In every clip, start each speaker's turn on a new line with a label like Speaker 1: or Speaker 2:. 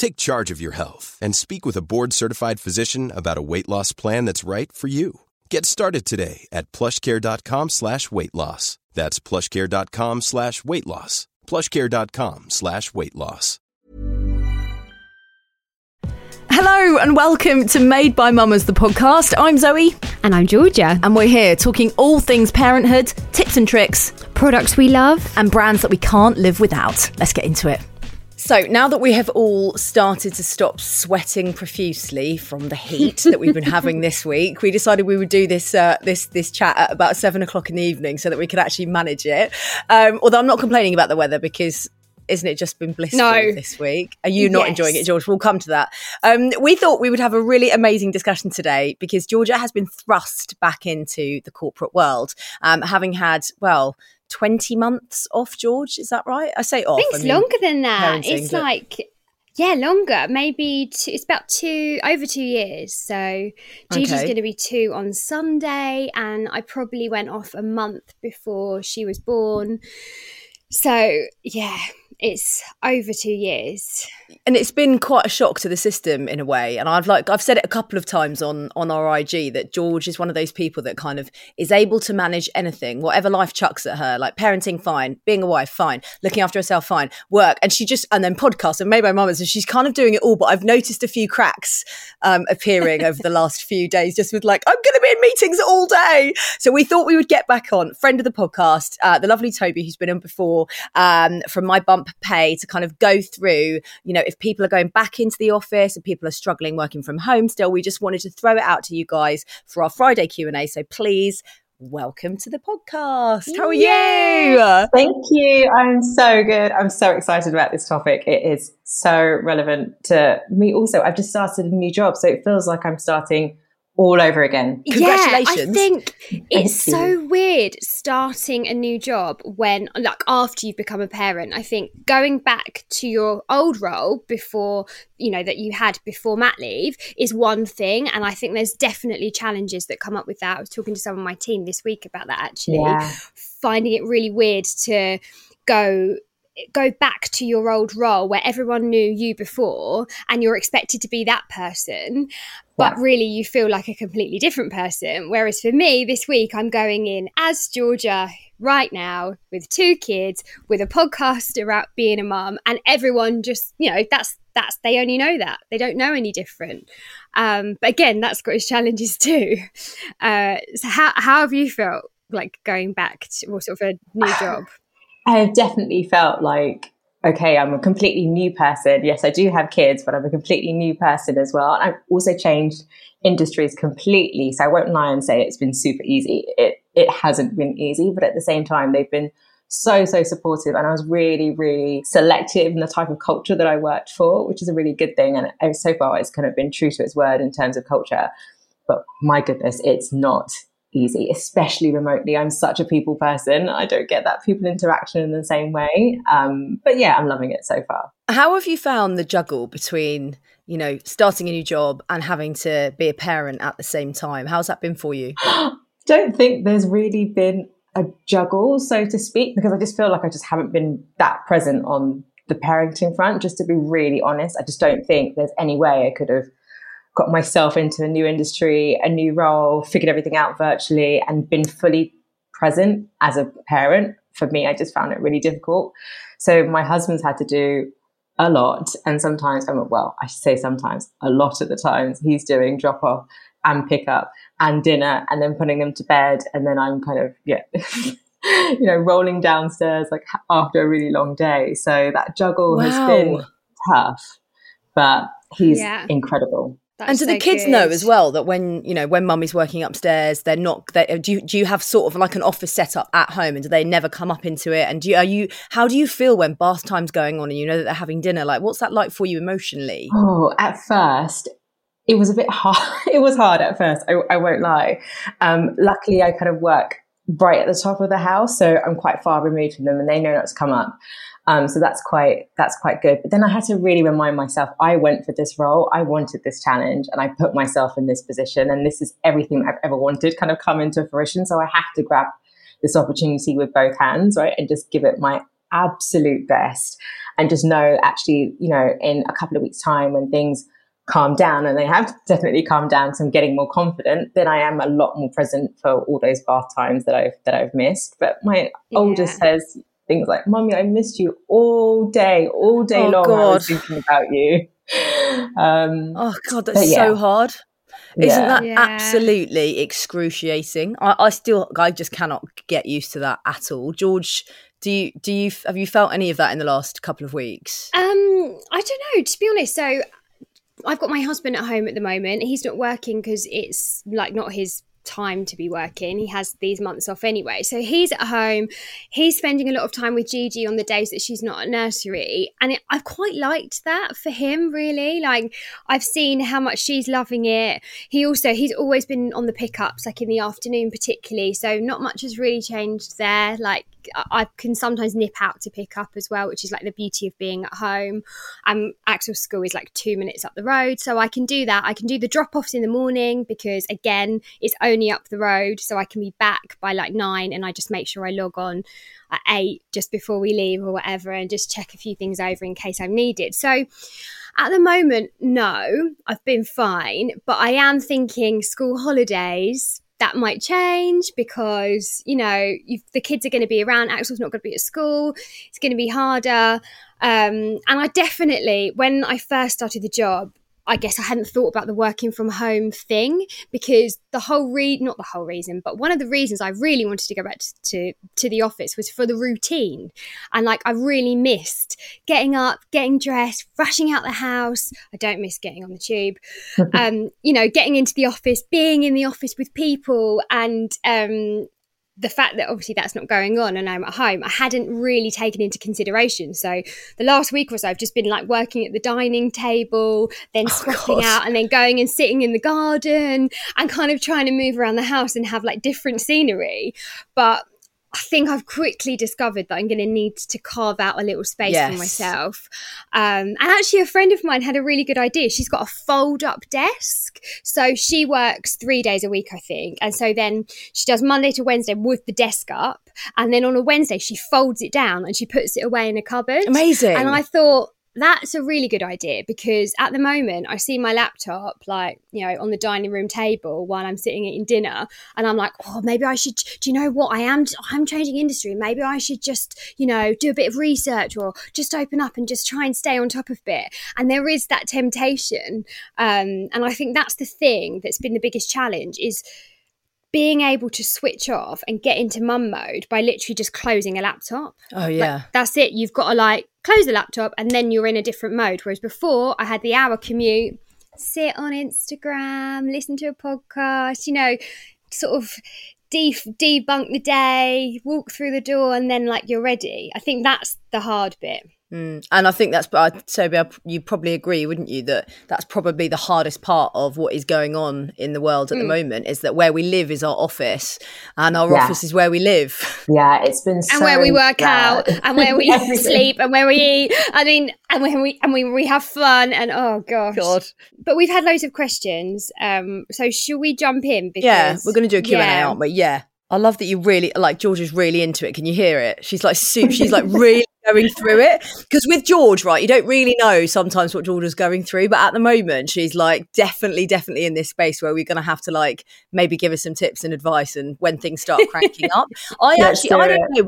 Speaker 1: Take charge of your health and speak with a board-certified physician about a weight loss plan that's right for you. Get started today at plushcare.com slash weight loss. That's plushcare.com slash weight loss. plushcare.com slash weight loss.
Speaker 2: Hello and welcome to Made by Mamas, the podcast. I'm Zoe.
Speaker 3: And I'm Georgia.
Speaker 2: And we're here talking all things parenthood, tips and tricks,
Speaker 3: products we love,
Speaker 2: and brands that we can't live without. Let's get into it. So, now that we have all started to stop sweating profusely from the heat that we've been having this week, we decided we would do this uh, this this chat at about seven o'clock in the evening so that we could actually manage it. Um, although I'm not complaining about the weather because isn't it just been blissful
Speaker 3: no.
Speaker 2: this week? Are you not yes. enjoying it, George? We'll come to that. Um, we thought we would have a really amazing discussion today because Georgia has been thrust back into the corporate world, um, having had, well, 20 months off, George. Is that right? I say off.
Speaker 3: I think it's I mean, longer than that. It's but... like, yeah, longer. Maybe two, it's about two, over two years. So Gigi's okay. going to be two on Sunday. And I probably went off a month before she was born. So, yeah, it's over two years.
Speaker 2: And it's been quite a shock to the system in a way. And i've like i've said it a couple of times on on our ig that george is one of those people that kind of is able to manage anything whatever life chucks at her like parenting fine. Being a wife fine. Looking after herself fine. Work. And she just and then podcast and made by mamas and she's kind of doing it all but i've noticed a few cracks um, appearing over the last few days just with like i'm going to be in meetings all day. So we thought we would get back on. Friend of the podcast uh, the lovely toby who's been on before um, from my bump pay to kind of go through, you know, if people are going back into the office and people are struggling working from home still, we just wanted to throw it out to you guys for our Friday Q&A. So please welcome to the podcast. How are you?
Speaker 4: Thank you. I'm so good. I'm so excited about this topic. It is so relevant to me also. I've just started a new job, so it feels like I'm starting all over again.
Speaker 2: Congratulations.
Speaker 3: Yeah, I think it's so weird starting a new job when, like, after you've become a parent. I think going back to your old role before, you know, that you had before mat leave is one thing. And I think there's definitely challenges that come up with that. I was talking to some of my team this week about that actually, yeah. finding it really weird to go go back to your old role where everyone knew you before and you're expected to be that person but yeah. really you feel like a completely different person. Whereas for me this week i'm going in as georgia right now with two kids with a podcast about being a mum and everyone just you know that's that's they only know that. They don't know any different. Um but again that's got its challenges too. Uh so how, how have you felt like going back to or sort of a new job
Speaker 4: I have definitely felt like, okay, I'm a completely new person. Yes, I do have kids, but I'm a completely new person as well. I've also changed industries completely. So I won't lie and say it's been super easy. It it hasn't been easy, but at the same time, they've been so so supportive and i was really really selective in the type of culture that i worked for which is a really good thing and so far it's kind of been true to its word in terms of culture but my goodness it's not easy, especially remotely. I'm such a people person. I don't get that people interaction in the same way. Um, but yeah, I'm loving it so far.
Speaker 2: How have you found the juggle between, you know, starting a new job and having to be a parent at the same time? How's that been for you?
Speaker 4: don't think there's really been a juggle, so to speak, because I just feel like I just haven't been that present on the parenting front. Just to be really honest, I just don't think there's any way I could have got myself into a new industry, a new role, figured everything out virtually, and been fully present as a parent. For me, I just found it really difficult. So my husband's had to do a lot, and sometimes, well, I should say sometimes, a lot of the times, he's doing drop off and pick up and dinner and then putting them to bed. And then I'm kind of, yeah. you know, rolling downstairs like after a really long day. So that juggle wow. has been tough, but he's yeah. incredible.
Speaker 2: That's and do so the kids good. know as well that when you know when mummy's working upstairs, they're not. They, do you do you have sort of like an office set up at home, and do they never come up into it? And do you, are you how do you feel when bath time's going on and you know that they're having dinner? Like, what's that like for you emotionally?
Speaker 4: Oh, at first it was a bit hard. it was hard at first. I, I won't lie. Um, luckily, I kind of work right at the top of the house, so I'm quite far removed from them, and they know not to come up. Um, so that's quite that's quite good. But then I had to really remind myself I went for this role, I wanted this challenge, and I put myself in this position, and this is everything I've ever wanted kind of come into fruition. So I have to grab this opportunity with both hands, right, and just give it my absolute best, and just know actually, you know, in a couple of weeks' time when things calm down and they have definitely calmed down because I'm getting more confident, then I am a lot more present for all those bath times that I've that I've missed. But my yeah. oldest says, things like, Mommy, I missed you all day, all day oh, long. God. I was thinking about you.
Speaker 2: Um, oh, God, that's yeah. so hard. Isn't that yeah. absolutely excruciating? I, I, still, I just cannot get used to that at all. George, do you, do you, have you felt any of that in the last couple of weeks?
Speaker 3: Um, I don't know, to be honest. So I've got my husband at home at the moment. He's not working because it's like not his time to be working. He has these months off anyway. So he's at home. He's spending a lot of time with Gigi on the days that she's not at nursery. And it, I've quite liked that for him, really. Like, I've seen how much she's loving it. He also, he's always been on the pickups, like in the afternoon, particularly. So not much has really changed there. Like, I can sometimes nip out to pick up as well, which is like the beauty of being at home. Um, Axel's school is like two minutes up the road, so I can do that. I can do the drop offs in the morning because again, it's only up the road, so I can be back by like nine, and I just make sure I log on at eight just before we leave or whatever, and just check a few things over in case I'm needed. So. At the moment, no, I've been fine, but I am thinking school holidays that might change because you know the kids are going to be around axel's not going to be at school it's going to be harder. Um, and i definitely when i first started the job I guess I hadn't thought about the working from home thing because the whole read not the whole reason, but one of the reasons I really wanted to go back to, to, to the office was for the routine. And like I really missed getting up, getting dressed, rushing out the house. I don't miss getting on the tube. um, you know, getting into the office, being in the office with people and um, the fact that obviously that's not going on and I'm at home, I hadn't really taken into consideration. So the last week or so, I've just been like working at the dining table, then oh, swapping out, and then going and sitting in the garden and kind of trying to move around the house and have like different scenery. But I think I've quickly discovered that I'm going to need to carve out a little space yes. for myself. Um, and actually, a friend of mine had a really good idea. She's got a fold up desk. So she works three days a week, I think. And so then she does Monday to Wednesday with the desk up. And then on a Wednesday, she folds it down and she puts it away in a cupboard.
Speaker 2: Amazing.
Speaker 3: And I thought, that's a really good idea because at the moment I see my laptop like you know on the dining room table while I'm sitting eating dinner and I'm like oh maybe I should do you know what? I am I'm changing industry. Maybe I should just you know do a bit of research or just open up and just try and stay on top of it. And there is that temptation um, and I think that's the thing that's been the biggest challenge is being able to switch off and get into mum mode by literally just closing a laptop.
Speaker 2: Oh yeah.
Speaker 3: Like, that's it. You've got to like close the laptop and then you're in a different mode. Whereas before I had the hour commute, sit on Instagram, listen to a podcast, you know, sort of de- debunk the day, walk through the door and then like you're ready. I think that's the hard bit.
Speaker 2: Mm. And I think that's, Toby, you probably agree, wouldn't you, that that's probably the hardest part of what is going on in the world at mm. the moment is that where we live is our office and our yeah. office is where we live.
Speaker 4: Yeah, it's been so
Speaker 3: And where we work bad. out and where we sleep and where we eat. I mean, and when we, and we, we have fun and oh gosh. God. But we've had loads of questions. Um, so should we jump in?
Speaker 2: Because, yeah, we're going to do a Q&A, yeah. aren't we? Yeah. I love that you really like George is really into it. Can you hear it? She's like soup. She's like really going through it because with George, right, you don't really know sometimes what George is going through, but at the moment, she's like definitely, definitely in this space where we're going to have to like maybe give her some tips and advice and when things start cranking up. I actually, I don't know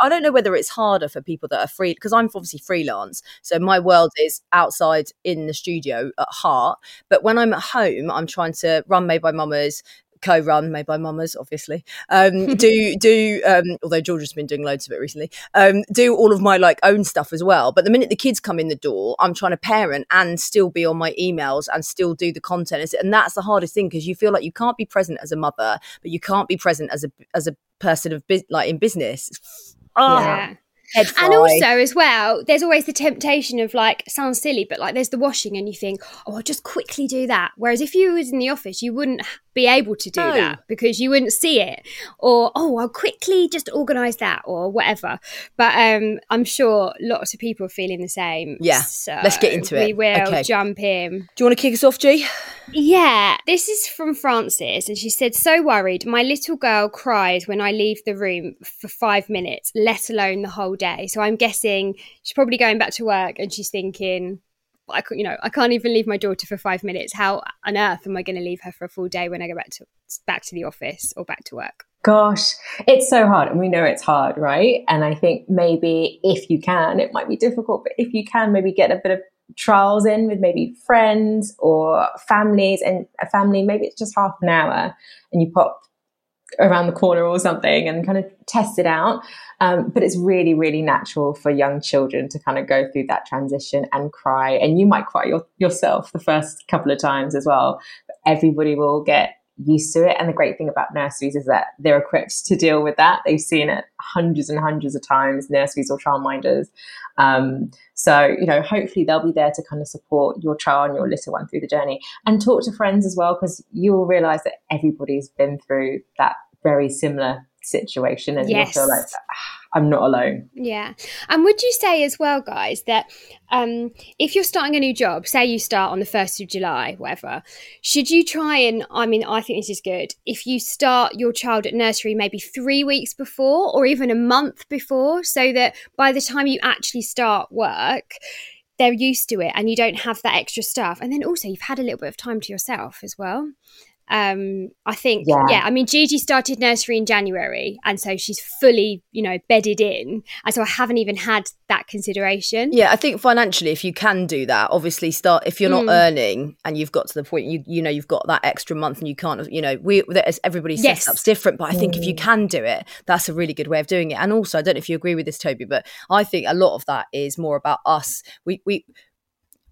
Speaker 2: I don't know whether it's harder for people that are free because I'm obviously freelance. So my world is outside in the studio at heart. But when I'm at home, I'm trying to run Made by Mamas, co-run made by mamas obviously. Um, do do um, although georgia's been doing loads of it recently um, do all of my like own stuff as well. But the minute the kids come in the door i'm trying to parent and still be on my emails and still do the content. And that's the hardest thing because you feel like you can't be present as a mother but you can't be present as a as a person of bu- like in business.
Speaker 3: Oh, yeah. and also as well there's always the temptation of like sounds silly but like there's the washing and you think oh i'll just quickly do that. Whereas if you was in the office you wouldn't be able to do no. that because you wouldn't see it. Or oh i'll quickly just organize that or whatever. But um i'm sure lots of people are feeling the same.
Speaker 2: Yeah so let's get into
Speaker 3: it.
Speaker 2: we
Speaker 3: will okay. jump in. Do
Speaker 2: you want to kick us off g?
Speaker 3: Yeah this is from frances and she said so worried. My little girl cries when i leave the room for five minutes let alone the whole day. So i'm guessing she's probably going back to work and she's thinking I, you know, I can't even leave my daughter for five minutes. How on earth am I going to leave her for a full day when I go back to back to the office or back to work?
Speaker 4: Gosh, it's so hard, and we know it's hard, right? And I think maybe if you can, it might be difficult, but if you can, maybe get a bit of trials in with maybe friends or families, and a family, maybe it's just half an hour, and you pop around the corner or something and kind of test it out. Um, but it's really, really natural for young children to kind of go through that transition and cry. And you might cry your, yourself the first couple of times as well. But everybody will get used to it. And the great thing about nurseries is that they're equipped to deal with that. They've seen it hundreds and hundreds of times, nurseries or childminders. Um, so, you know, hopefully they'll be there to kind of support your child and your little one through the journey and talk to friends as well, because you'll realize that everybody's been through that very similar situation and yes. you feel like ah, I'm not alone.
Speaker 3: Yeah. And would you say as well, guys, that um, if you're starting a new job, say you start on the 1st of July, whatever, should you try and, I mean, I think this is good, if you start your child at nursery maybe three weeks before or even a month before, so that by the time you actually start work, they're used to it and you don't have that extra stuff. And then also, you've had a little bit of time to yourself as well um i think yeah. yeah. i mean gigi started nursery in january and so she's fully you know bedded in and so i haven't even had that consideration
Speaker 2: yeah i think financially if you can do that obviously start if you're not mm. earning and you've got to the point you you know you've got that extra month and you can't you know we as everybody's yes. setup's different but i think mm. if you mm. can do it that's a really good way of doing it and also i don't know if you agree with this toby but i think a lot of that is more about us we we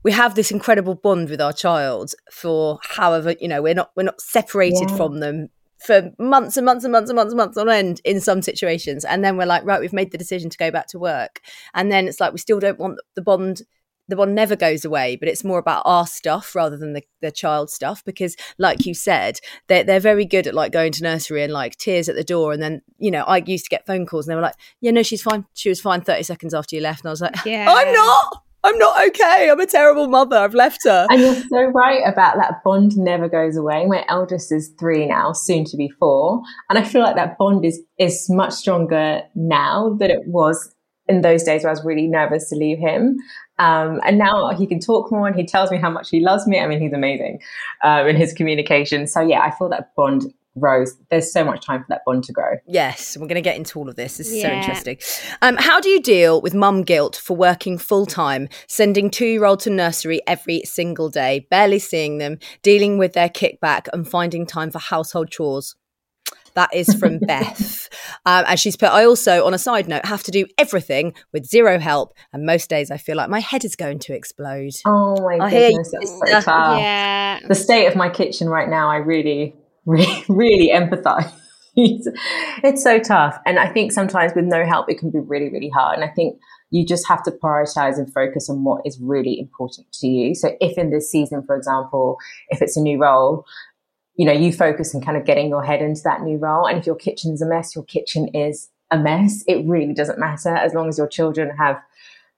Speaker 2: we have this incredible bond with our child for however you know we're not we're not separated yeah. from them for months and months and months and months and months on end in some situations. And then we're like right we've made the decision to go back to work. And then it's like we still don't want the bond the bond never goes away but it's more about our stuff rather than the, the child stuff because like you said they're, they're very good at like going to nursery and like tears at the door. And then you know i used to get phone calls and they were like yeah no she's fine. She was fine 30 seconds after you left. And i was like yeah. i'm not I'm not okay. I'm a terrible mother. I've left her.
Speaker 4: And you're so right about that bond never goes away. My eldest is three now, soon to be four. And I feel like that bond is, is much stronger now than it was in those days where I was really nervous to leave him. Um, and now he can talk more and he tells me how much he loves me. I mean, he's amazing um, in his communication. So yeah, I feel that bond Rose, there's so much time for that bond to grow.
Speaker 2: Yes, we're going to get into all of this. This is yeah. so interesting. Um, how do you deal with mum guilt for working full time, sending two year old to nursery every single day, barely seeing them, dealing with their kickback, and finding time for household chores? That is from Beth. Um, and she's put, I also, on a side note, have to do everything with zero help. And most days I feel like my head is going to explode.
Speaker 4: Oh my I goodness. That's so tough. Yeah. The state of my kitchen right now, I really really, really empathize. it's so tough. And I think sometimes with no help, it can be really, really hard. And I think you just have to prioritize and focus on what is really important to you. So if in this season, for example, if it's a new role, you know, you focus on kind of getting your head into that new role. And if your kitchen's a mess, your kitchen is a mess. It really doesn't matter as long as your children have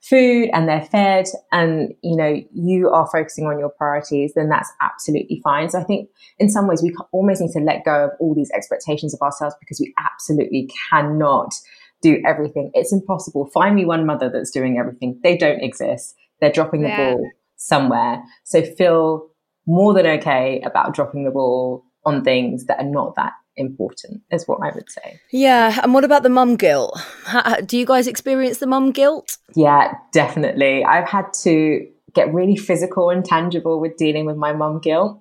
Speaker 4: food and they're fed and you know you are focusing on your priorities then that's absolutely fine. So i think in some ways we almost need to let go of all these expectations of ourselves because we absolutely cannot do everything. It's impossible. Find me one mother that's doing everything. They don't exist. They're dropping the yeah. ball somewhere. So feel more than okay about dropping the ball on things that are not that important, is what I would say.
Speaker 2: Yeah. And what about the mum guilt? How, do you guys experience the mum guilt?
Speaker 4: Yeah, definitely. I've had to get really physical and tangible with dealing with my mum guilt.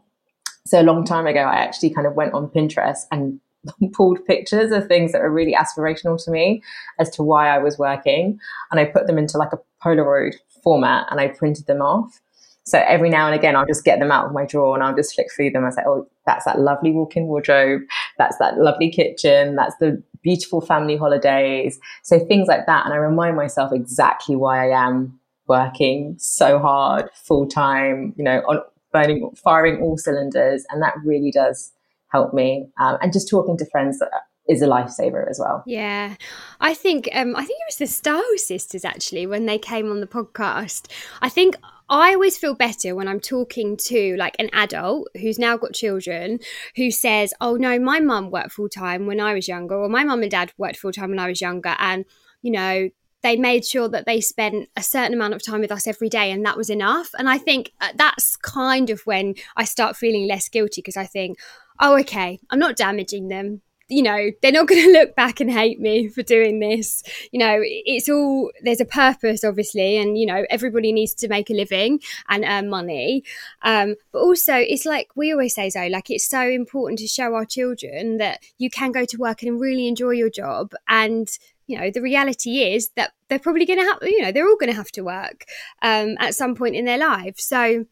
Speaker 4: So a long time ago, I actually kind of went on Pinterest and pulled pictures of things that were really aspirational to me as to why I was working. And I put them into like a Polaroid format and I printed them off. So every now and again, I'll just get them out of my drawer and I'll just flick through them. I say, oh, that's that lovely walk-in wardrobe. That's that lovely kitchen. That's the beautiful family holidays. So things like that. And I remind myself exactly why I am working so hard, full time, you know, on burning, firing all cylinders. And that really does help me. Um, and just talking to friends is a lifesaver as well.
Speaker 3: Yeah, I think um, I think it was the Style Sisters actually when they came on the podcast. I think I always feel better when I'm talking to like an adult who's now got children who says, "Oh no, my mum worked full time when I was younger, or my mum and dad worked full time when I was younger, and you know." They made sure that they spent a certain amount of time with us every day, and that was enough. And I think uh, that's kind of when I start feeling less guilty because I think, oh, okay, I'm not damaging them you know, they're not going to look back and hate me for doing this. You know, it's all, there's a purpose, obviously, and, you know, everybody needs to make a living and earn money. Um, but also, it's like we always say, Zoe, like it's so important to show our children that you can go to work and really enjoy your job. And, you know, the reality is that they're probably going to have, you know, they're all going to have to work um, at some point in their life. So,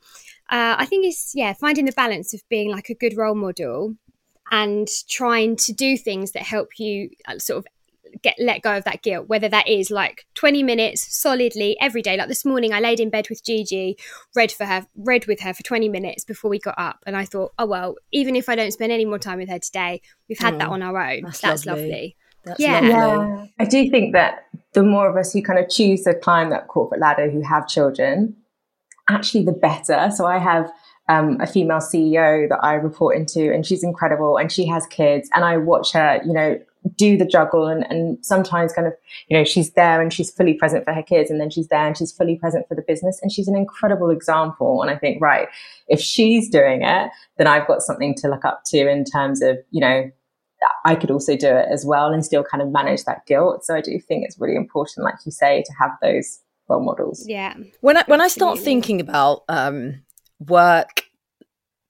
Speaker 3: uh, I think it's yeah finding the balance of being like a good role model and trying to do things that help you uh, sort of get let go of that guilt whether that is like 20 minutes solidly every day like this morning i laid in bed with gigi read for her read with her for 20 minutes before we got up and i thought oh well even if i don't spend any more time with her today we've had oh, that on our own that's, that's lovely. lovely.
Speaker 2: That's yeah. Lovely. yeah
Speaker 4: i do think that the more of us who kind of choose to climb that corporate ladder who have children actually the better so i have um, a female CEO that I report into, and she's incredible, and she has kids, and I watch her, you know, do the juggle, and, and sometimes kind of, you know, she's there and she's fully present for her kids, and then she's there and she's fully present for the business, and she's an incredible example. And I think, right, if she's doing it, then I've got something to look up to in terms of, you know, I could also do it as well and still kind of manage that guilt. So I do think it's really important, like you say, to have those role models.
Speaker 3: Yeah.
Speaker 2: When I when I start thinking about um, work,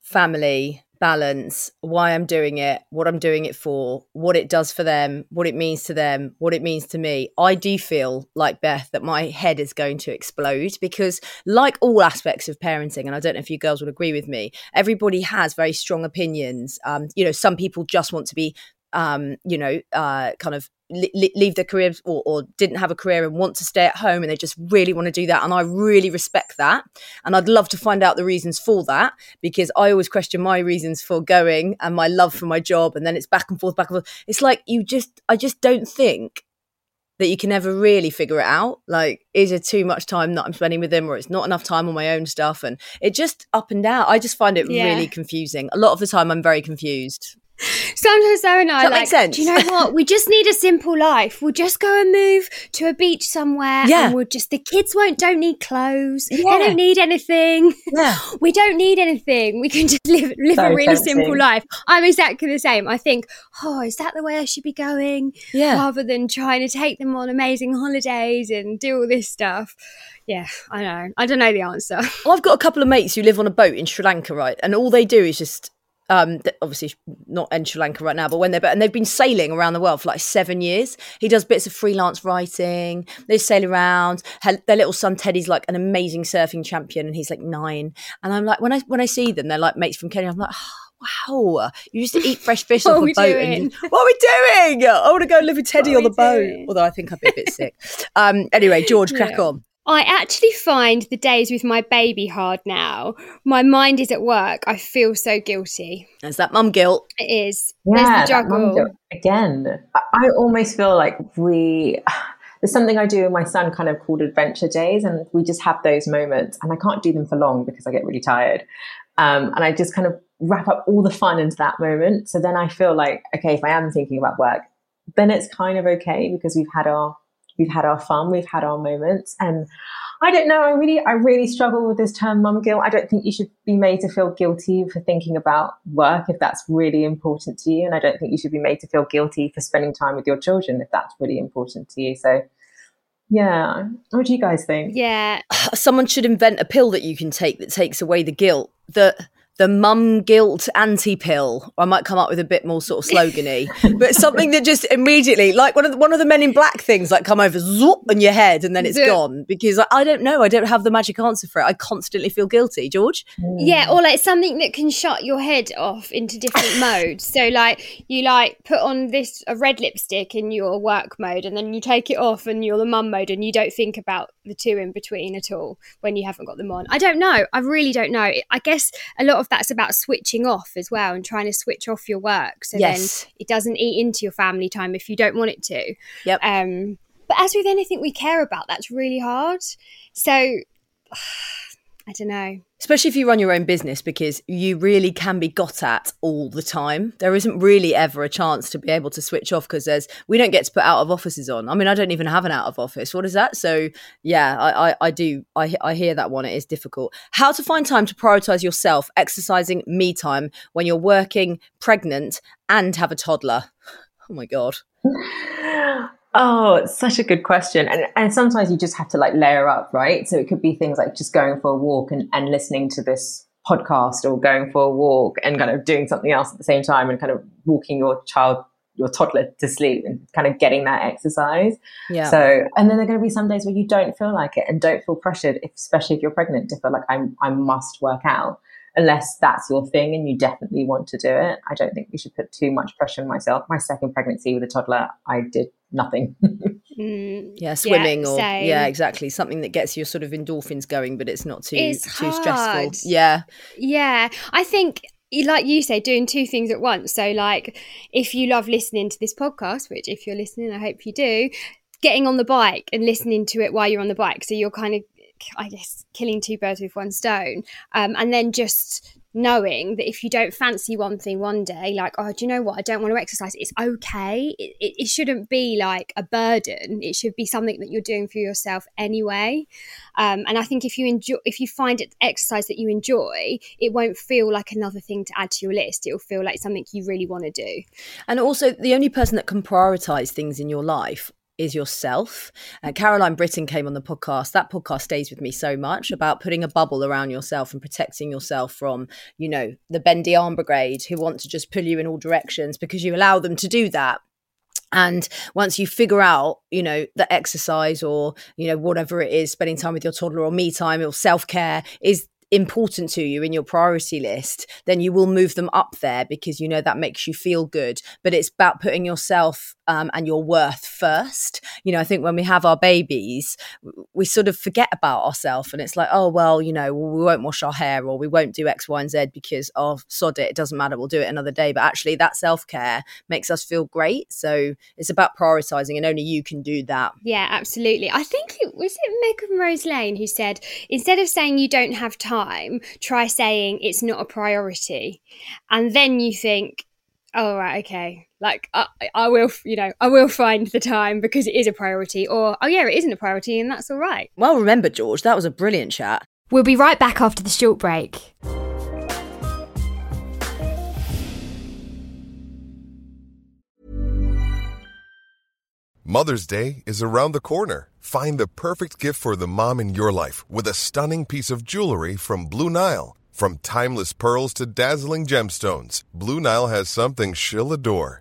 Speaker 2: family, balance, why I'm doing it, what I'm doing it for, what it does for them, what it means to them, what it means to me. I do feel like Beth that my head is going to explode because, like all aspects of parenting, and I don't know if you girls would agree with me, everybody has very strong opinions. Um, you know, some people just want to be um, you know, uh, kind of leave their careers or, or, didn't have a career and want to stay at home and they just really want to do that. And I really respect that. And I'd love to find out the reasons for that because I always question my reasons for going and my love for my job. And then it's back and forth, back and forth. It's like you just, I just don't think that you can ever really figure it out. Like, is it too much time that I'm spending with them or it's not enough time on my own stuff? And it just up and down. I just find it yeah. really confusing. A lot of the time, I'm very confused.
Speaker 3: Sometimes Sarah and I like, sense? do you know what? We just need a simple life. We'll just go and move to a beach somewhere. Yeah. And we'll just, the kids won't, don't need clothes. Yeah. They don't need anything. Yeah. We don't need anything. We can just live, live so a really tempting. simple life. I'm exactly the same. I think, oh, is that the way I should be going? Yeah. Rather than trying to take them on amazing holidays and do all this stuff. Yeah, I know. I don't know the answer.
Speaker 2: I've got a couple of mates who live on a boat in Sri Lanka, right? And all they do is just um, obviously not in Sri Lanka right now, but when they're and they've been sailing around the world for like seven years. He does bits of freelance writing. They sail around. Their little son Teddy's like an amazing surfing champion, and he's like nine. And I'm like, when I when I see them, they're like mates from Kenya. I'm like. Oh, wow, you used to eat fresh fish off a boat. And, what are we doing? I want to go live with Teddy on the boat. Doing? Although I think I'd be a bit sick. Um, anyway, George, crack yeah. on.
Speaker 3: I actually find the days with my baby hard now. My mind is at work. I feel so guilty.
Speaker 2: Is that mum guilt?
Speaker 3: It is. Yeah, There's the juggle.
Speaker 4: Again, I almost feel like we. There's something I do with my son kind of called adventure days, and we just have those moments. And I can't do them for long because I get really tired. Um, and I just kind of wrap up all the fun into that moment. So then I feel like, okay, if I am thinking about work, then it's kind of okay because we've had our we've had our fun, we've had our moments. And I don't know. I really, I really struggle with this term mum guilt. I don't think you should be made to feel guilty for thinking about work if that's really important to you. And I don't think you should be made to feel guilty for spending time with your children if that's really important to you. So, yeah. What do you guys think?
Speaker 3: Yeah.
Speaker 2: Someone should invent a pill that you can take that takes away the guilt. That the mum guilt anti pill. I might come up with a bit more sort of slogany, but something that just immediately, like one of the, one of the Men in Black things, like come over zoop on your head and then it's gone. Because I, I, don't know, I don't have the magic answer for it. I constantly feel guilty. George,
Speaker 3: yeah, or like something that can shut your head off into different modes. So like you like put on this a red lipstick in your work mode, and then you take it off and you're the mum mode, and you don't think about the two in between at all when you haven't got them on. I don't know. I really don't know. I guess a lot of that's about switching off as well and trying to switch off your work so yes. then it doesn't eat into your family time if you don't want it to.
Speaker 2: Yep.
Speaker 3: Um, but as with anything we care about, that's really hard. So I don't know.
Speaker 2: Especially if you run your own business, because you really can be got at all the time. There isn't really ever a chance to be able to switch off because there's we don't get to put out of offices on. I mean, I don't even have an out of office. What is that? So yeah, I, I, I do I, I hear that one. It is difficult. How to find time to prioritize yourself, exercising, me time when you're working, pregnant, and have a toddler. Oh my god.
Speaker 4: Oh, it's such a good question. And, and sometimes you just have to like layer up, right? So it could be things like just going for a walk and, and listening to this podcast or going for a walk and kind of doing something else at the same time and kind of walking your child, your toddler to sleep and kind of getting that exercise.
Speaker 2: Yeah.
Speaker 4: So, and then there are going to be some days where you don't feel like it and don't feel pressured, if, especially if you're pregnant, to feel like I, I must work out unless that's your thing and you definitely want to do it. I don't think we should put too much pressure on myself. My second pregnancy with a toddler, I did nothing.
Speaker 2: mm, yeah, swimming yeah, or same. yeah, exactly. Something that gets your sort of endorphins going, but it's not too
Speaker 3: it's
Speaker 2: too
Speaker 3: hard.
Speaker 2: stressful. Yeah.
Speaker 3: Yeah. I think like you say, doing two things at once. So like if you love listening to this podcast, which if you're listening, I hope you do, getting on the bike and listening to it while you're on the bike. So you're kind of I guess killing two birds with one stone. Um, and then just knowing that if you don't fancy one thing one day, like, oh, do you know what? I don't want to exercise. It's okay. It, it, it, shouldn't be like a burden. It should be something that you're doing for yourself anyway. Um, and I think if you enjoy, if you find it exercise that you enjoy, it won't feel like another thing to add to your list. It'll feel like something you really want to do.
Speaker 2: And also, the only person that can prioritize things in your life is yourself. Uh, Caroline Britton came on the podcast. That podcast stays with me so much about putting a bubble around yourself and protecting yourself from, you know, the bendy arm brigade who want to just pull you in all directions because you allow them to do that. And once you figure out, you know, the exercise or, you know, whatever it is, spending time with your toddler or me time or self care is important to you in your priority list, then you will move them up there because you know that makes you feel good. But it's about putting yourself um, and your worth first. You know, I think when we have our babies, we sort of forget about ourselves and it's like, oh, well, you know, we won't wash our hair or we won't do X, Y, and Z because, oh, sod it, it doesn't matter, we'll do it another day. But actually, that self care makes us feel great. So it's about prioritizing and only you can do that.
Speaker 3: Yeah, absolutely. I think it was it Megan Rose Lane who said, instead of saying you don't have time, try saying it's not a priority. And then you think, oh, right, okay. Like, I, I will, you know, I will find the time because it is a priority. Or, oh, yeah, it isn't a priority and that's all right.
Speaker 2: Well, remember, George, that was a brilliant chat.
Speaker 3: We'll be right back after the short break.
Speaker 5: Mother's Day is around the corner. Find the perfect gift for the mom in your life with a stunning piece of jewelry from Blue Nile. From timeless pearls to dazzling gemstones, Blue Nile has something she'll adore.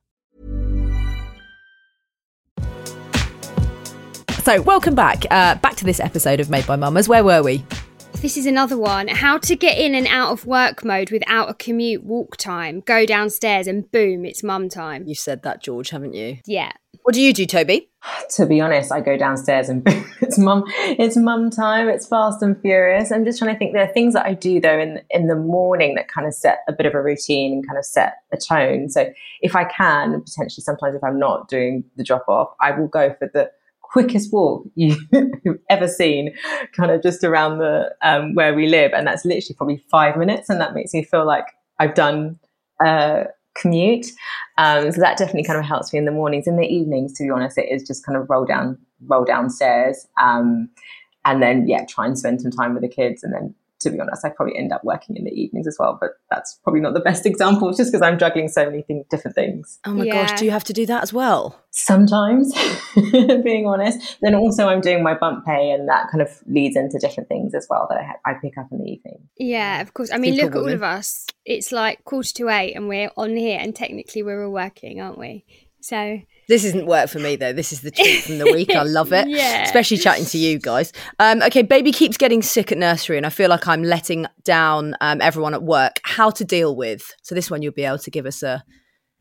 Speaker 2: So, welcome back. Uh, back to this episode of Made by Mamas. Where were we?
Speaker 3: This is another one. How to get in and out of work mode without a commute walk time. Go downstairs and boom, it's mum time.
Speaker 2: You've said that, George, haven't you?
Speaker 3: Yeah.
Speaker 2: What do you do, Toby?
Speaker 4: To be honest, I go downstairs and boom, it's mum. It's mum time. It's fast and furious. I'm just trying to think. There are things that I do though in in the morning that kind of set a bit of a routine and kind of set a tone. So if I can, potentially sometimes if I'm not doing the drop off, I will go for the quickest walk you've ever seen, kind of just around the um, where we live, and that's literally probably five minutes, and that makes me feel like I've done a commute. Um, so that definitely kind of helps me in the mornings. In the evenings, to be honest, it is just kind of roll down, roll downstairs, um, and then yeah, try and spend some time with the kids, and then to be honest, I probably end up working in the evenings as well. But that's probably not the best example, just because I'm juggling so many th- different things.
Speaker 2: Oh my yeah. gosh, do you have to do that as well?
Speaker 4: Sometimes, being honest. Then also, I'm doing my bump pay, and that kind of leads into different things as well that I, ha- I pick up in the evening.
Speaker 3: Yeah, of course. I mean, look at all of us. It's like quarter to eight, and we're on here, and technically we're all working, aren't we? So
Speaker 2: this isn't work for me though. This is the treat from the week. I love it.
Speaker 3: yeah.
Speaker 2: Especially chatting to you guys. Um, okay, baby keeps getting sick at nursery, and I feel like I'm letting down um, everyone at work. How to deal with? So this one you'll be able to give us a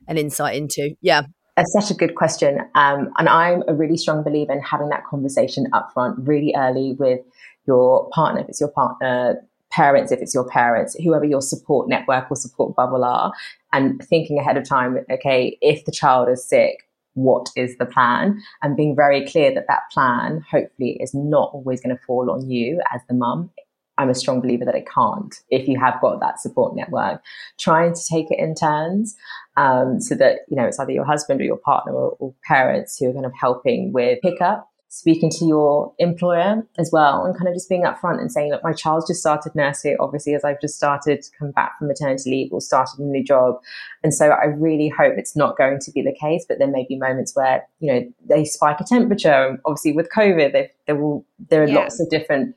Speaker 2: an insight into. Yeah.
Speaker 4: That's such a good question. Um, and I'm a really strong believer in having that conversation up front really early with your partner, if it's your partner, parents, if it's your parents, whoever your support network or support bubble are, and thinking ahead of time, okay, if the child is sick, what is the plan? And being very clear that that plan, hopefully, is not always going to fall on you as the mum. I'm a strong believer that it can't if you have got that support network. Trying to take it in turns um, so that, you know, it's either your husband or your partner or, or parents who are kind of helping with pickup speaking to your employer as well and kind of just being upfront and saying, look, my child's just started nursery, obviously, as I've just started to come back from maternity leave or started a new job. And so I really hope it's not going to be the case, but there may be moments where, you know, they spike a temperature. And obviously with COVID, there will, there are yeah. lots of different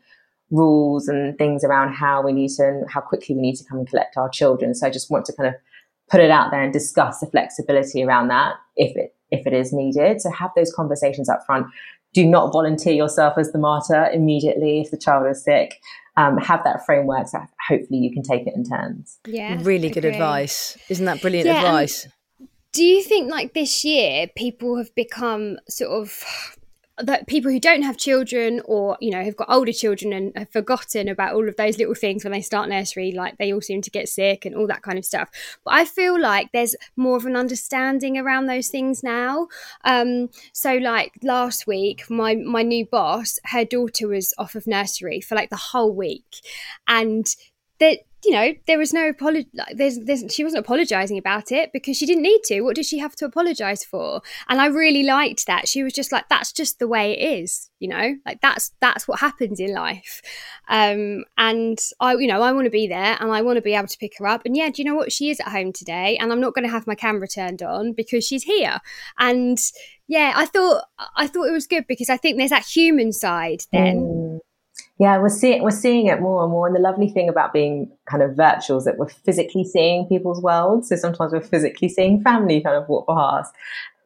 Speaker 4: rules and things around how we need to and how quickly we need to come and collect our children. So I just want to kind of put it out there and discuss the flexibility around that if it if it is needed. So have those conversations up front do not volunteer yourself as the martyr immediately if the child is sick. Um, have that framework so hopefully you can take it in turns.
Speaker 3: Yeah.
Speaker 2: Really good advice. Isn't that brilliant yeah, advice?
Speaker 3: Do you think like this year people have become sort of that people who don't have children or you know have got older children and have forgotten about all of those little things when they start nursery like they all seem to get sick and all that kind of stuff. But i feel like there's more of an understanding around those things now. Um, so like last week my my new boss her daughter was off of nursery for like the whole week. And that you know, there was no apology. There's, there's, she wasn't apologizing about it because she didn't need to. What did she have to apologize for? And I really liked that. She was just like, that's just the way it is, you know, like that's that's what happens in life. Um, and I, you know, I want to be there and I want to be able to pick her up. And yeah, do you know what? She is at home today, and I'm not going to have my camera turned on because she's here. And yeah, I thought I thought it was good because I think there's that human side then. Mm
Speaker 4: yeah, we're seeing we're seeing it more and more. And the lovely thing about being kind of virtual is that we're physically seeing people's worlds. So sometimes we're physically seeing family kind of walk past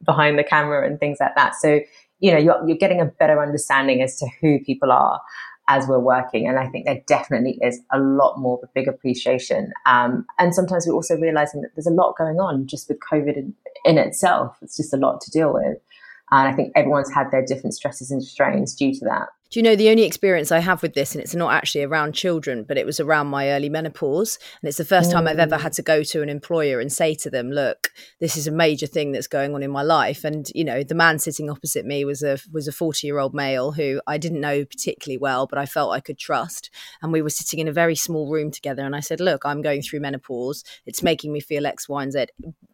Speaker 4: behind the camera and things like that. So you know you're you're getting a better understanding as to who people are as we're working. And I think there definitely is a lot more of a big appreciation. Um, and sometimes we're also realizing that there's a lot going on just with COVID in, in itself. It's just a lot to deal with. And I think everyone's had their different stresses and strains due to that.
Speaker 2: Do you know the only experience I have with this, and it's not actually around children, but it was around my early menopause. And it's the first time I've ever had to go to an employer and say to them, look, this is a major thing that's going on in my life. And, you know, the man sitting opposite me was a was a 40 year old male who I didn't know particularly well, but I felt I could trust. And we were sitting in a very small room together. And I said, look, I'm going through menopause. It's making me feel X, Y, and Z.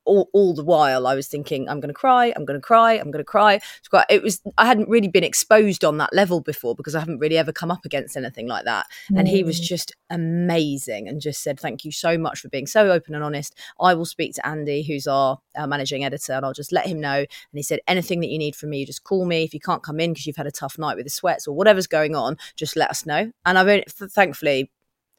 Speaker 2: All, all the while I was thinking, I'm going to cry, I'm going to cry, I'm going to cry. It was I hadn't really been exposed on that level before because I haven't really ever come up against anything like that. Mm. And he was mm. just amazing and just said, Thank you so much for being so open and honest. I will speak to Andy, who's our, our managing editor, and I'll just let him know. And he said, Anything that you need from me, just call me. If you can't come in because you've had a tough night with the sweats or whatever's going on, just let us know. And I've only, thankfully,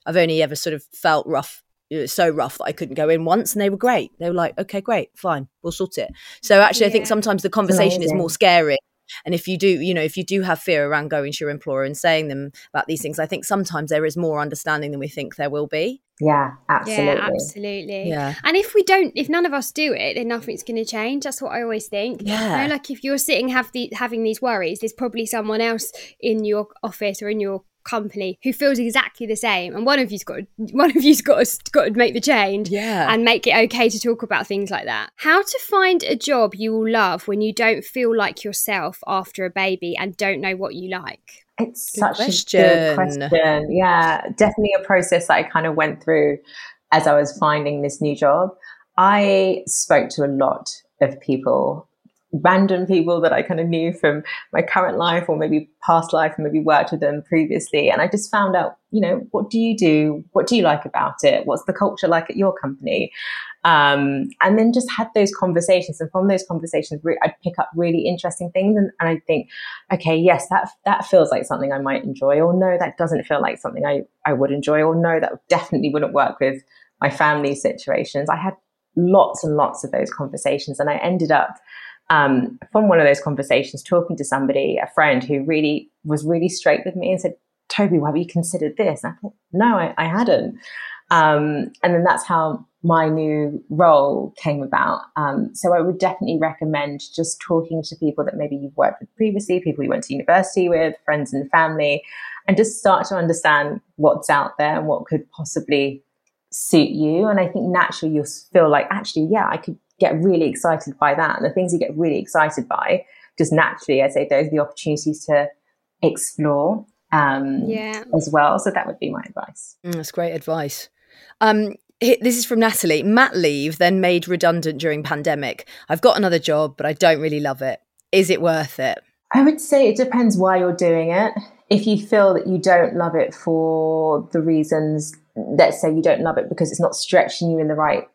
Speaker 2: I've only ever sort of felt rough so rough that I couldn't go in once and they were great. They were like, okay, great, fine, we'll sort it. So actually, yeah. I think sometimes the conversation is more scary. And if you do, you know, if you do have fear around going to your employer and saying them about these things, I think sometimes there is more understanding than we think there will be.
Speaker 4: Yeah, absolutely.
Speaker 3: Yeah, absolutely. Yeah. And if we don't, if none of us do it, then nothing's going to change. That's what I always think. Yeah. You know, like if you're sitting have the having these worries, there's probably someone else in your office or in your company who feels exactly the same and one of you's got to, one of you's got to, got to make the change
Speaker 2: yeah.
Speaker 3: and make it okay to talk about things like that how to find a job you will love when you don't feel like yourself after a baby and don't know what you like
Speaker 4: it's good such question. a good question yeah definitely a process that i kind of went through as i was finding this new job i spoke to a lot of people random people that I kind of knew from my current life or maybe past life and maybe worked with them previously. And I just found out, you know, what do you do? What do you like about it? What's the culture like at your company? Um, and then just had those conversations. And from those conversations, I'd pick up really interesting things. And, and I think, okay, yes, that, that feels like something I might enjoy. Or no, that doesn't feel like something I, I would enjoy. Or no, that definitely wouldn't work with my family situations. I had lots and lots of those conversations. And I ended up um, from one of those conversations, talking to somebody, a friend who really was really straight with me and said, Toby, why have you considered this? And I thought, no, I, I hadn't. Um, and then that's how my new role came about. Um, so I would definitely recommend just talking to people that maybe you've worked with previously, people you went to university with, friends and family, and just start to understand what's out there and what could possibly suit you. And I think naturally you'll feel like, actually, yeah, I could get really excited by that. And the things you get really excited by, just naturally, I say those are the opportunities to explore um,
Speaker 3: yeah.
Speaker 4: as well. So that would be my advice.
Speaker 2: Mm, that's great advice. Um, this is from Natalie. Mat leave, then made redundant during pandemic. I've got another job, but I don't really love it. Is it worth it?
Speaker 4: I would say it depends why you're doing it. If you feel that you don't love it for the reasons, let's say you don't love it because it's not stretching you in the right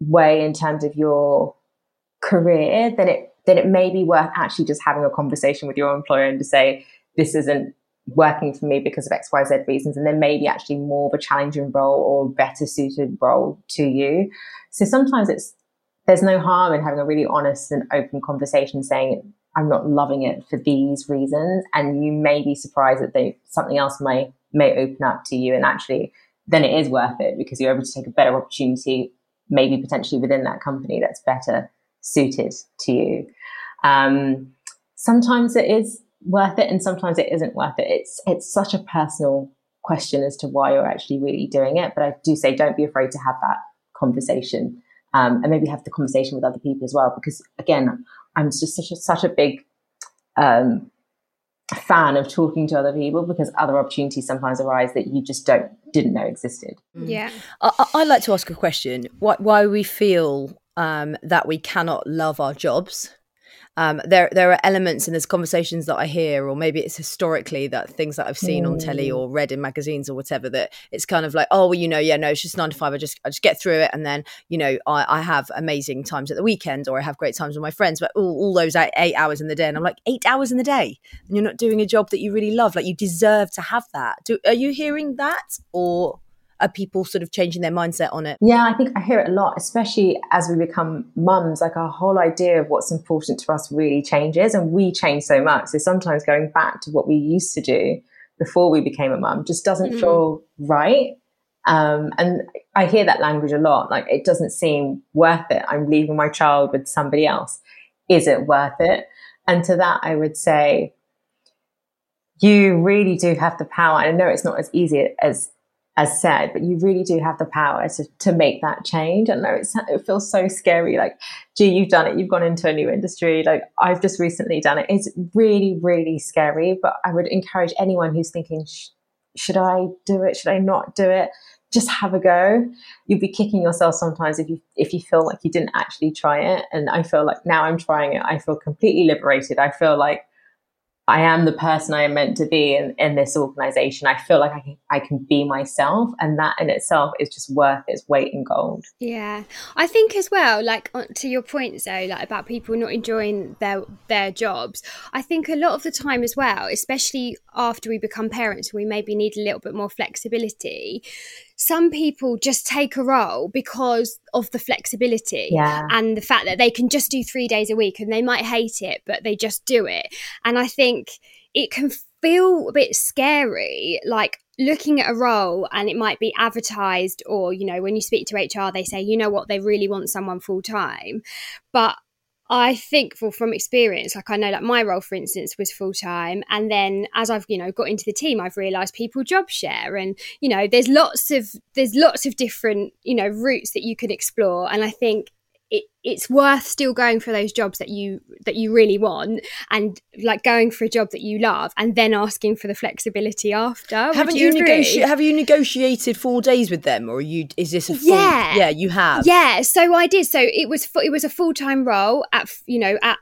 Speaker 4: way in terms of your career, then it then it may be worth actually just having a conversation with your employer and to say this isn't working for me because of X, Y, Z reasons, and then maybe actually more of a challenging role or better suited role to you. So sometimes it's there's no harm in having a really honest and open conversation saying I'm not loving it for these reasons, and you may be surprised that they something else may may open up to you, and actually then it is worth it because you're able to take a better opportunity maybe potentially within that company that's better suited to you. Um, sometimes it is worth it and sometimes it isn't worth it. It's, it's such a personal question as to why you're actually really doing it. But I do say don't be afraid to have that conversation um, and maybe have the conversation with other people as well. Because again, I'm just such a, such a big um, fan of talking to other people because other opportunities sometimes arise that you just don't didn't know existed.
Speaker 3: Mm. Yeah,
Speaker 2: I, would like to ask a question: why, why we feel um, that we cannot love our jobs um, there there are elements in this conversations that I hear, or maybe it's historically that things that I've seen mm. on telly mm. or read in magazines or whatever that it's kind of like, oh, well, you know, yeah, no, it's just nine to five. I just I just get through it, and then you know, I, I have amazing times at the weekend, or I have great times with my friends. But all, all those eight, eight hours in the day, and I'm like, eight hours in the day, and you're not doing a job that you really love. Like you deserve to have that. Do, are you hearing that, or are people sort of changing their mindset on it?
Speaker 4: Yeah, I think I hear it a lot, especially as we become mums. Like our whole idea of what's important to us really changes, and we change so much. So sometimes going back to what we used to do before we became a mum just doesn't mm-hmm. feel right. Um, and I hear that language a lot. Like it doesn't seem worth it. I'm leaving my child with somebody else. Is it worth it? And to that, I would say, you really do have the power. I know it's not as easy as as said, but you really do have the power to, to make that change. And it feels so scary. Like, gee, you've done it. You've gone into a new industry. Like, I've just recently done it. It's really, really scary. But I would encourage anyone who's thinking, should I do it? Should I not do it? Just have a go. You'll be kicking yourself sometimes if you if you feel like you didn't actually try it. And I feel like now I'm trying it. I feel completely liberated. I feel like I am the person I am meant to be in, in this organization. I feel like I can, I can be myself. And that in itself is just worth its weight in gold.
Speaker 3: Yeah. I think as well, like to your point, Zoe, like about people not enjoying their, their jobs, I think a lot of the time as well, especially after we become parents, we maybe need a little bit more flexibility some people just take a role because of the flexibility
Speaker 4: yeah.
Speaker 3: and the fact that they can just do three days a week and they might hate it, but they just do it. And I think it can feel a bit scary, like looking at a role and it might be advertised or, you know, when you speak to HR, they say, you know what, they really want someone full time. But I think well, from experience, like I know like my role, for instance, was full time. And then as I've, you know, got into the team, I've realized people job share and, you know, there's lots of there's lots of different, you know, routes that you can explore. And I think it, it's worth still going for those jobs that you that you really want and like going for a job that you love and then asking for the flexibility after.
Speaker 2: Haven't
Speaker 3: you,
Speaker 2: you negotiated have you negotiated four days with them or you is this a full,
Speaker 3: yeah.
Speaker 2: yeah you have?
Speaker 3: Yeah so i did. So it was it was a full-time role at you know at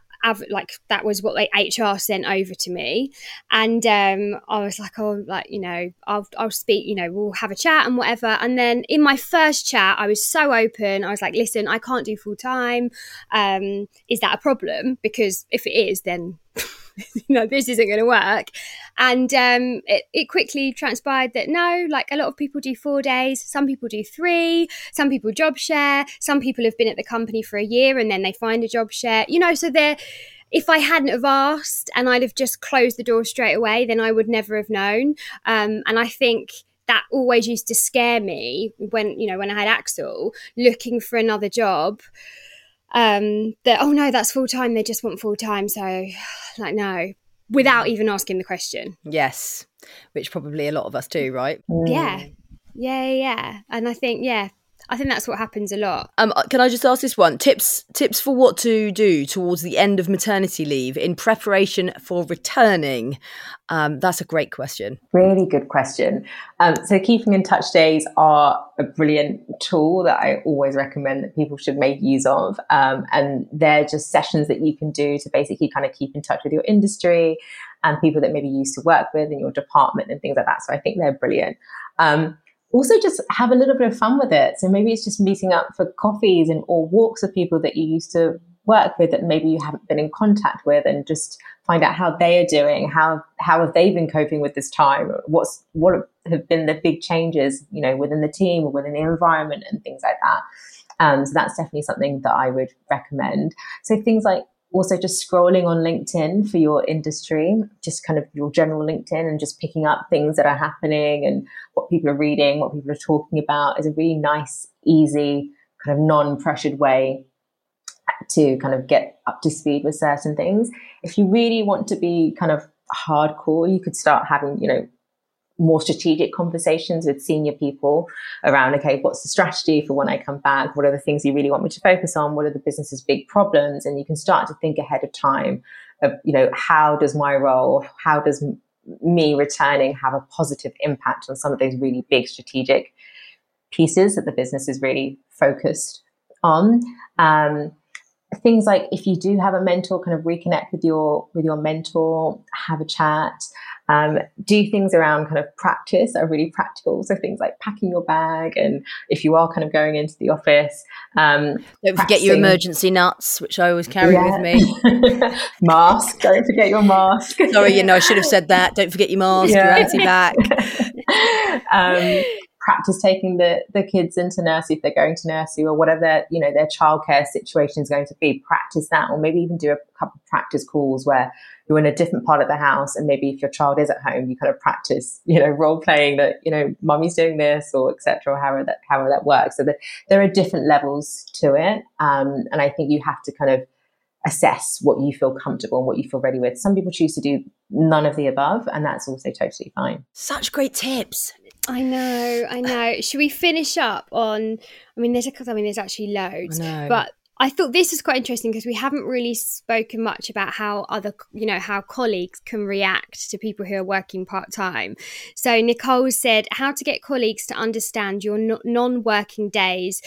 Speaker 3: like that was what they HR sent over to me, and um, I was like, oh, like you know, I'll I'll speak, you know, we'll have a chat and whatever. And then in my first chat, I was so open. I was like, listen, I can't do full time. Um, is that a problem? Because if it is, then know this isn't going to work. And um, it, it quickly transpired that no like a lot of people do four days some people do three some people job share some people have been at the company for a year and then they find a job share. You know so they're if I hadn't have asked and I'd have just closed the door straight away, then I would never have known. Um, and I think that always used to scare me when you know when I had Axel looking for another job um, that oh no, that's full time. They just want full time. So like no, without even asking the question.
Speaker 2: Yes, which probably a lot of us do, right?
Speaker 3: Yeah, yeah, yeah. And I think yeah, I think that's what happens a lot.
Speaker 2: Um, uh, can I just ask this one? Tips tips for what to do towards the end of maternity leave in preparation for returning. Um, that's a great question.
Speaker 4: Really good question. Um, so keeping in touch days are a brilliant tool that I always recommend that people should make use of. Um, and they're just sessions that you can do to basically kind of keep in touch with your industry and people that maybe you used to work with in your department and things like that. So I think they're brilliant. Um, also just have a little bit of fun with it. So maybe it's just meeting up for coffees and or walks with people that you used to work with that maybe you haven't been in contact with and just find out how they are doing, how how have they been coping with this time? What's what have been the big changes, you know, within the team or within the environment and things like that. Um, so that's definitely something that I would recommend. So things like also just scrolling on LinkedIn for your industry, just kind of your general LinkedIn and just picking up things that are happening and what people are reading, what people are talking about is a really nice, easy, kind of non pressured way to kind of get up to speed with certain things. If you really want to be kind of hardcore, you could start having, you know, more strategic conversations with senior people around okay what's the strategy for when i come back? What are the things you really want me to focus on? What are the business's big problems? And you can start to think ahead of time of you know how does my role how does me returning have a positive impact on some of those really big strategic pieces that the business is really focused on? Um, things like if you do have a mentor kind of reconnect with your with your mentor have a chat um, do things around kind of practice are really practical. So things like packing your bag, and if you are kind of going into the office, um,
Speaker 2: don't forget your emergency nuts, which I always carry yeah. with me.
Speaker 4: mask. Don't forget your mask.
Speaker 2: Sorry, you know I should have said that. Don't forget your mask. Yeah. Your antibac.
Speaker 4: um, practice taking the, the kids into nursery if they're going to nursery or whatever you know their childcare situation is going to be practice that or maybe even do a couple of practice calls where you're in a different part of the house and maybe if your child is at home you kind of practice you know role playing that you know mummy's doing this or etc or however that however that works. So that there are different levels to it um, and i think you have to kind of assess what you feel comfortable and what you feel ready with. Some people choose to do none of the above and that's also totally fine.
Speaker 2: Such great tips
Speaker 3: I know, I know. Should we finish up on? I mean, there's a couple. I mean, there's actually loads, but I thought this was quite interesting because we haven't really spoken much about how other, you know, how colleagues can react to people who are working part time. So Nicole said, how to get colleagues to understand your non working days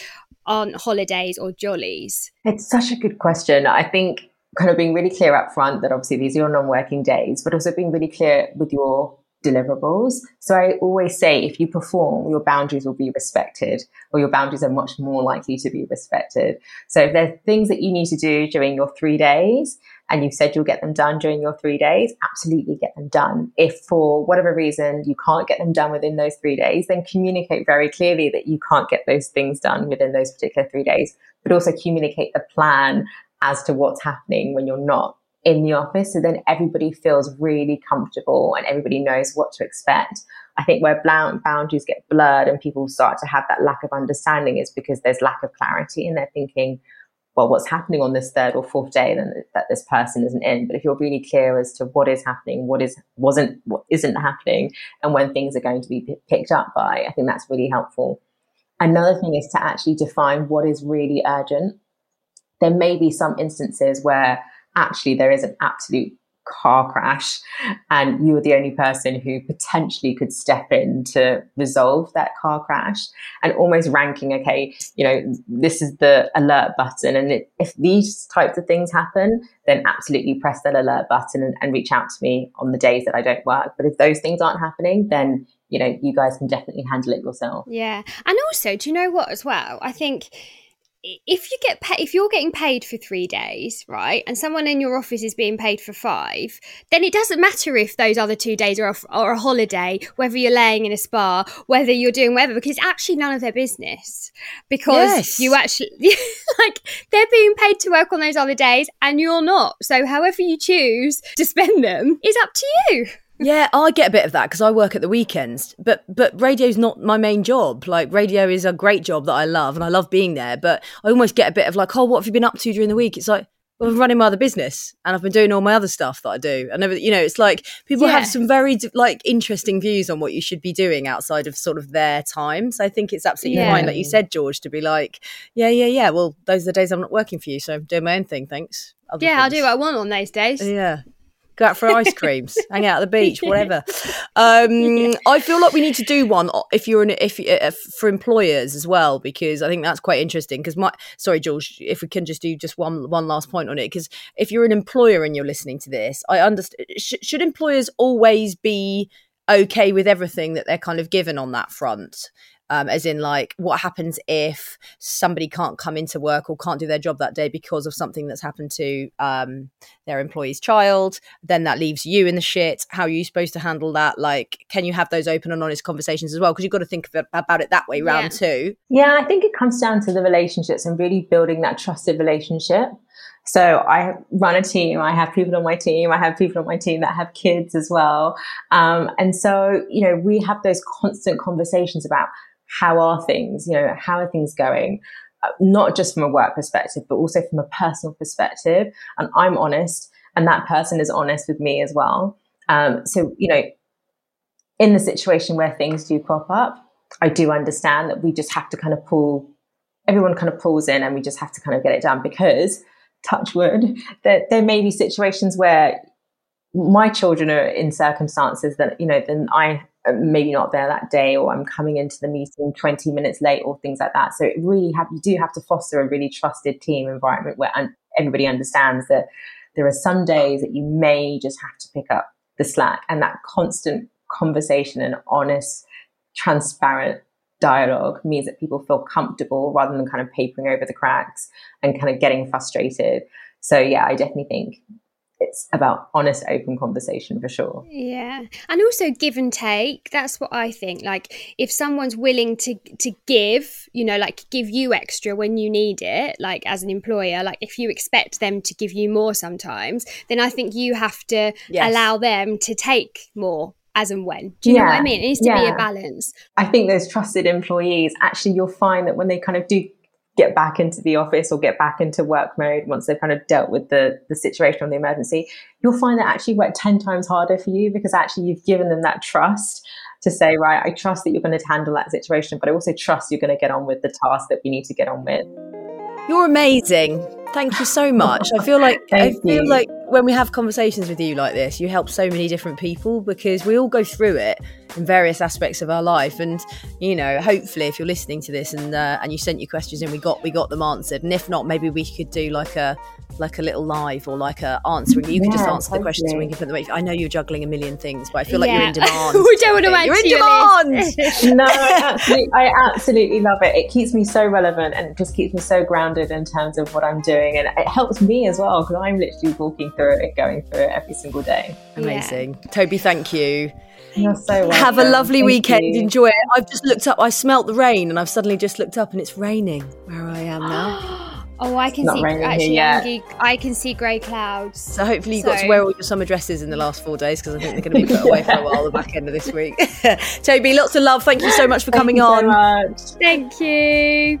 Speaker 3: on holidays or jollies.
Speaker 4: It's such a good question. I think kind of being really clear up front that obviously these are your non-working days, but also being really clear with your deliverables. So I always say if you perform, your boundaries will be respected, or your boundaries are much more likely to be respected. So if there are things that you need to do during your three days, and you've said you'll get them done during your three days, absolutely get them done. If for whatever reason you can't get them done within those three days, then communicate very clearly that you can't get those things done within those particular three days, but also communicate the plan as to what's happening when you're not in the office. So then everybody feels really comfortable and everybody knows what to expect. I think where boundaries get blurred and people start to have that lack of understanding is because there's lack of clarity and they're thinking, well, what's happening on this third or fourth day then that this person isn't in. But if you're really clear as to what is happening, what is wasn't, what isn't happening, and when things are going to be p- picked up by, I think that's really helpful. Another thing is to actually define what is really urgent. There may be some instances where actually there is an absolute car crash and you are the only person who potentially could step in to resolve that car crash. And almost ranking okay you know this is the alert button and it, if these types of things happen then absolutely press that alert button and, and reach out to me on the days that i don't work. But if those things aren't happening then you know you guys can definitely handle it yourself.
Speaker 3: Yeah. And also do you know what as well? I think if you get paid, if you're getting paid for three days, right, and someone in your office is being paid for five, then it doesn't matter if those other two days are, a, are a holiday, whether you're laying in a spa, whether you're doing whatever, because it's actually none of their business. Because yes. you actually, like, they're being paid to work on those other days and you're not. So, however you choose to spend them is up to you
Speaker 2: yeah, I get a bit of that because I work at the weekends. But but radio's not my main job. Like radio is a great job that I love and I love being there. But I almost get a bit of like, oh, what have you been up to during the week? It's like, well, I'm running my other business and I've been doing all my other stuff that I do. And you know, it's like people yeah. have some very like interesting views on what you should be doing outside of sort of their time. So I think it's absolutely yeah. fine, like you said, George, to be like, yeah, yeah, yeah. Well, those are the days I'm not working for you, so I'm doing my own thing. Thanks.
Speaker 3: Other yeah, I'll do what I want on those days.
Speaker 2: Yeah go out for ice creams, hang out at the beach, whatever. Um, yeah. I feel like we need to do one if you're an if, if for employers as well because I think that's quite interesting. Because my sorry, George, if we can just do just one one last point on it, because if you're an employer and you're listening to this, I understand. Sh- should employers always be okay with everything that they're kind of given on that front? Um, as in like what happens if somebody can't come into work or can't do their job that day because of something that's happened to um, their employee's child then that leaves you in the shit how are you supposed to handle that like can you have those open and honest conversations as well because you've got to think about it that way round yeah. two
Speaker 4: yeah i think it comes down to the relationships and really building that trusted relationship so I run a team. I have people on my team. I have people on my team that have kids as well. Um, and so, you know, we have those constant conversations about how are things? You know, how are things going? Uh, not just from a work perspective, but also from a personal perspective. And I'm honest, and that person is honest with me as well. Um, so, you know, in the situation where things do crop up, I do understand that we just have to kind of pull, everyone kind of pulls in and we just have to kind of get it done because, touch wood, that there may be situations where my children are in circumstances that, you know, then I Uh, maybe not there that day or I'm coming into the meeting 20 minutes late or things like that. So it really have, you do have to foster a really trusted team environment where everybody understands that there are some days that you may just have to pick up the slack and that constant conversation and honest, transparent dialogue means that people feel comfortable rather than kind of papering over the cracks and kind of getting frustrated. So yeah, I definitely think it's about honest open conversation for sure
Speaker 3: yeah and also give and take that's what i think like if someone's willing to to give you know like give you extra when you need it like as an employer like if you expect them to give you more sometimes then i think you have to yes. allow them to take more as and when. Do you yeah. know what I mean? It needs to yeah. be a balance.
Speaker 4: I think those trusted employees, actually, you'll find that when they kind of do get back into the office or get back into work mode once they've kind of dealt with the, the situation or the emergency, you'll find that actually work 10 times harder for you because actually you've given them that trust to say, right, I trust that you're going to handle that situation, but I also trust you're going to get on with the task that we need to get on with.
Speaker 2: You're amazing. Thank you so much. I feel like I feel like when we have conversations with you like this, you help so many different people because we all go through it. in various aspects of our life. And you know, hopefully, if you're listening to this and uh, and you sent your questions in, we got we got them answered. And if not, maybe we could do like a like a little live or like a answering. You can just answer totally. the questions and we can put them. I know you're juggling a million things, but I feel like yeah. you're in demand.
Speaker 3: we don't want to add
Speaker 2: You're in
Speaker 4: demand. no, I absolutely, I absolutely love it. It keeps me so relevant and it just keeps me so grounded in terms of what I'm doing, and it helps me as well because I'm literally walking through it, going through it every single day.
Speaker 2: Amazing, yeah. Toby. Thank you.
Speaker 4: You're so welcome.
Speaker 2: Have a lovely
Speaker 4: Thank
Speaker 2: weekend.
Speaker 4: You.
Speaker 2: Enjoy it. I've just looked up. I smelt the rain, and I've suddenly just looked up, and it's raining where I am now.
Speaker 3: Oh, I can see actually, Andy, I can see grey clouds.
Speaker 2: So hopefully you so. got to wear all your summer dresses in the last four days because I think they're going to be put away for a while the back end of this week. Toby, lots of love. Thank you so much for
Speaker 4: Thank
Speaker 2: coming on.
Speaker 4: much.
Speaker 3: Thank you.